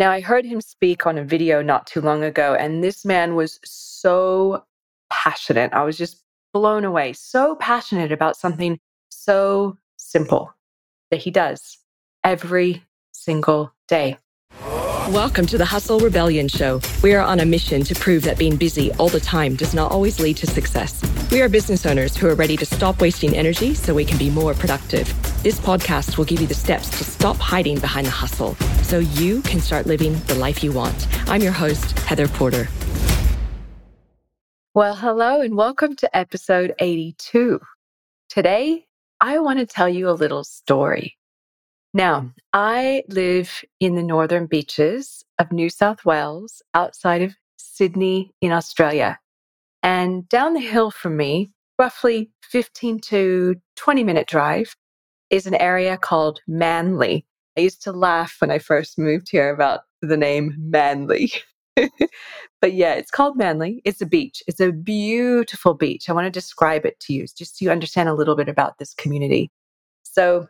Now, I heard him speak on a video not too long ago, and this man was so passionate. I was just blown away, so passionate about something so simple that he does every single day. Welcome to the Hustle Rebellion Show. We are on a mission to prove that being busy all the time does not always lead to success. We are business owners who are ready to stop wasting energy so we can be more productive. This podcast will give you the steps to stop hiding behind the hustle so you can start living the life you want. I'm your host, Heather Porter. Well, hello and welcome to episode 82. Today, I want to tell you a little story. Now, I live in the northern beaches of New South Wales outside of Sydney in Australia. And down the hill from me, roughly 15 to 20 minute drive, is an area called Manly. I used to laugh when I first moved here about the name Manly. but yeah, it's called Manly. It's a beach. It's a beautiful beach. I want to describe it to you just so you understand a little bit about this community. So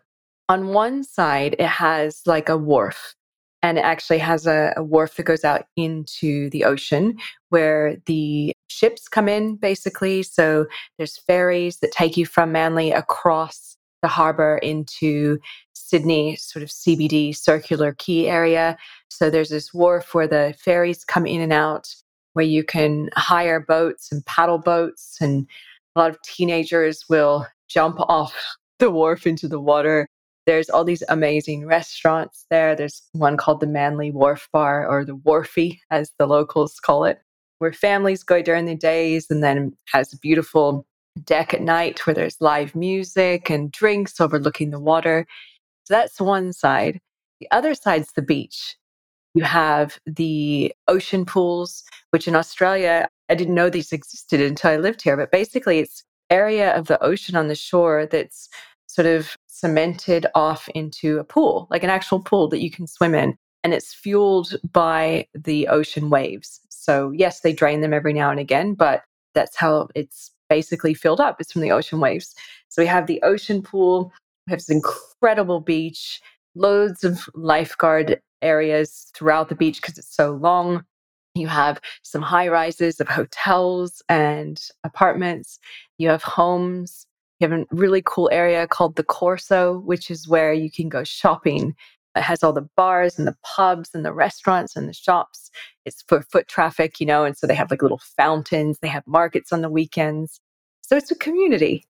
on one side, it has like a wharf and it actually has a, a, wharf that goes out into the ocean where the ships come in basically. So there's ferries that take you from Manly across the harbor into Sydney, sort of CBD Circular Quay area. So there's this wharf where the ferries come in and out, where you can hire boats and paddle boats. And a lot of teenagers will jump off the wharf into the water there's all these amazing restaurants there. There's one called the Manly Wharf Bar or the Wharfie, as the locals call it, where families go during the days and then has a beautiful deck at night where there's live music and drinks overlooking the water. So that's one side. The other side's the beach. You have the ocean pools, which in Australia, I didn't know these existed until I lived here, but basically it's area of the ocean on the shore that's sort of cemented off into a pool, like an actual pool that you can swim in. And it's fueled by the ocean waves. So, yes, they drain them every now and again, but that's how it's basically filled up. It's from the ocean waves. So, we have the ocean pool, we have this incredible beach, loads of lifeguard areas throughout the beach because it's so long. You have some high rises of hotels and apartments. You have homes you have a really cool area called the Corso, which is where you can go shopping. It has all the bars and the pubs and the restaurants and the shops. It's for foot traffic, you know, and so they have like little fountains. They have markets on the weekends. So it's a community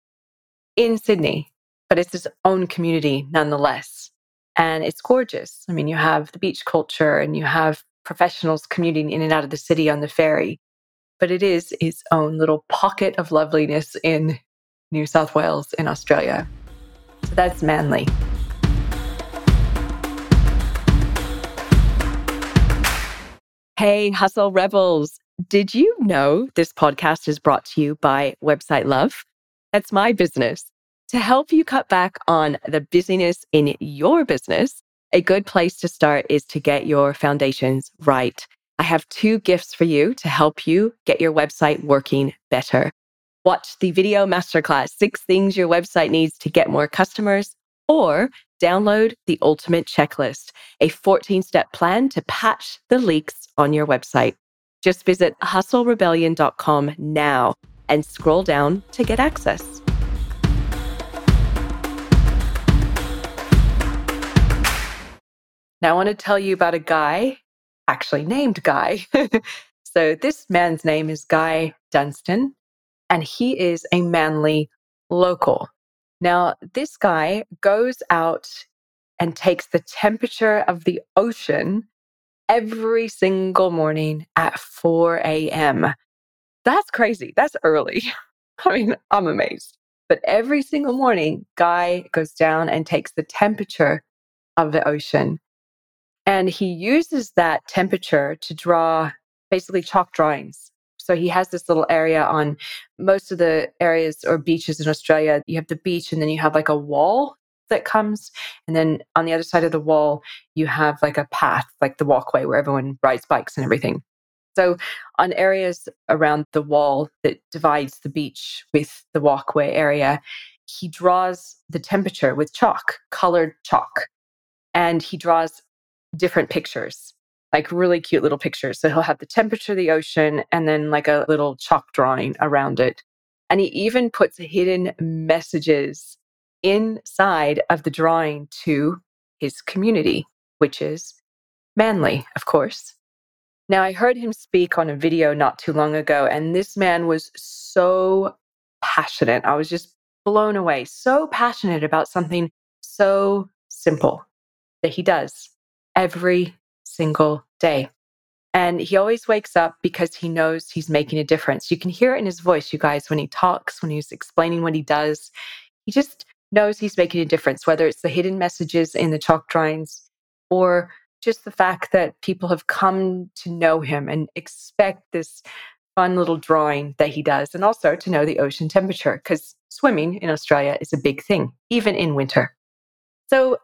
in Sydney, but it's its own community nonetheless. And it's gorgeous. I mean, you have the beach culture and you have professionals commuting in and out of the city on the ferry, but it is its own little pocket of loveliness in New South Wales in Australia. So that's Manly. Hey, Hustle Rebels. Did you know this podcast is brought to you by Website Love? That's my business. To help you cut back on the busyness in your business, a good place to start is to get your foundations right. I have two gifts for you to help you get your website working better. Watch the video masterclass, Six Things Your Website Needs to Get More Customers, or download the Ultimate Checklist, a 14 step plan to patch the leaks on your website. Just visit hustlerebellion.com now and scroll down to get access. Now, I want to tell you about a guy, actually named Guy. so, this man's name is Guy Dunstan and he is a manly local. Now, this guy goes out and takes the temperature of the ocean every single morning at 4 a.m. That's crazy. That's early. I mean, I'm amazed. But every single morning, Guy goes down and takes the temperature of the ocean. And he uses that temperature to draw basically chalk drawings so he has this little area on most of the areas or beaches in Australia. You have the beach and then you have like a wall that comes. And then on the other side of the wall, you have like a path, like the walkway where everyone rides bikes and everything. So, on areas around the wall that divides the beach with the walkway area, he draws the temperature with chalk, colored chalk, and he draws different pictures. Like really cute little pictures. So he'll have the temperature of the ocean and then like a little chalk drawing around it. And he even puts hidden messages inside of the drawing to his community, which is Manly, of course. Now, I heard him speak on a video not too long ago, and this man was so passionate. I was just blown away, so passionate about something so simple that he does every single day. And he always wakes up because he knows he's making a difference. You can hear it in his voice, you guys, when he talks, when he's explaining what he does. He just knows he's making a difference, whether it's the hidden messages in the chalk drawings or just the fact that people have come to know him and expect this fun little drawing that he does, and also to know the ocean temperature, because swimming in Australia is a big thing, even in winter. So,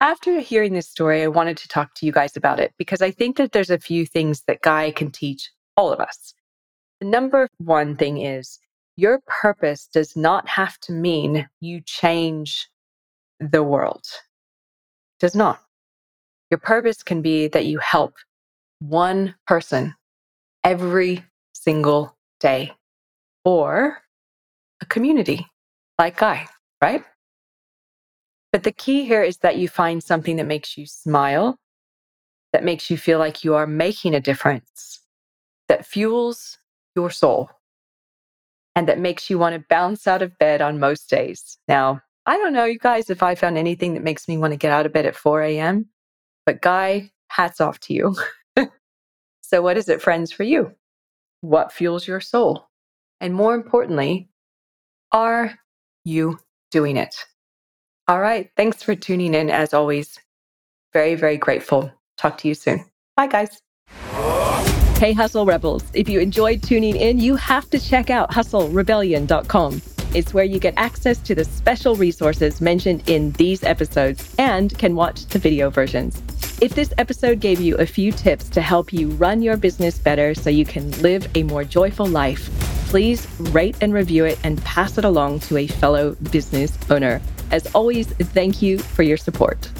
after hearing this story, I wanted to talk to you guys about it because I think that there's a few things that Guy can teach all of us. The number one thing is your purpose does not have to mean you change the world. It Does not. Your purpose can be that you help one person every single day or a community like Guy, right? But the key here is that you find something that makes you smile, that makes you feel like you are making a difference, that fuels your soul, and that makes you want to bounce out of bed on most days. Now, I don't know, you guys, if I found anything that makes me want to get out of bed at 4 a.m., but Guy, hats off to you. so, what is it, friends, for you? What fuels your soul? And more importantly, are you doing it? All right. Thanks for tuning in as always. Very, very grateful. Talk to you soon. Bye, guys. Hey, Hustle Rebels. If you enjoyed tuning in, you have to check out hustlerebellion.com. It's where you get access to the special resources mentioned in these episodes and can watch the video versions. If this episode gave you a few tips to help you run your business better so you can live a more joyful life, please rate and review it and pass it along to a fellow business owner. As always, thank you for your support.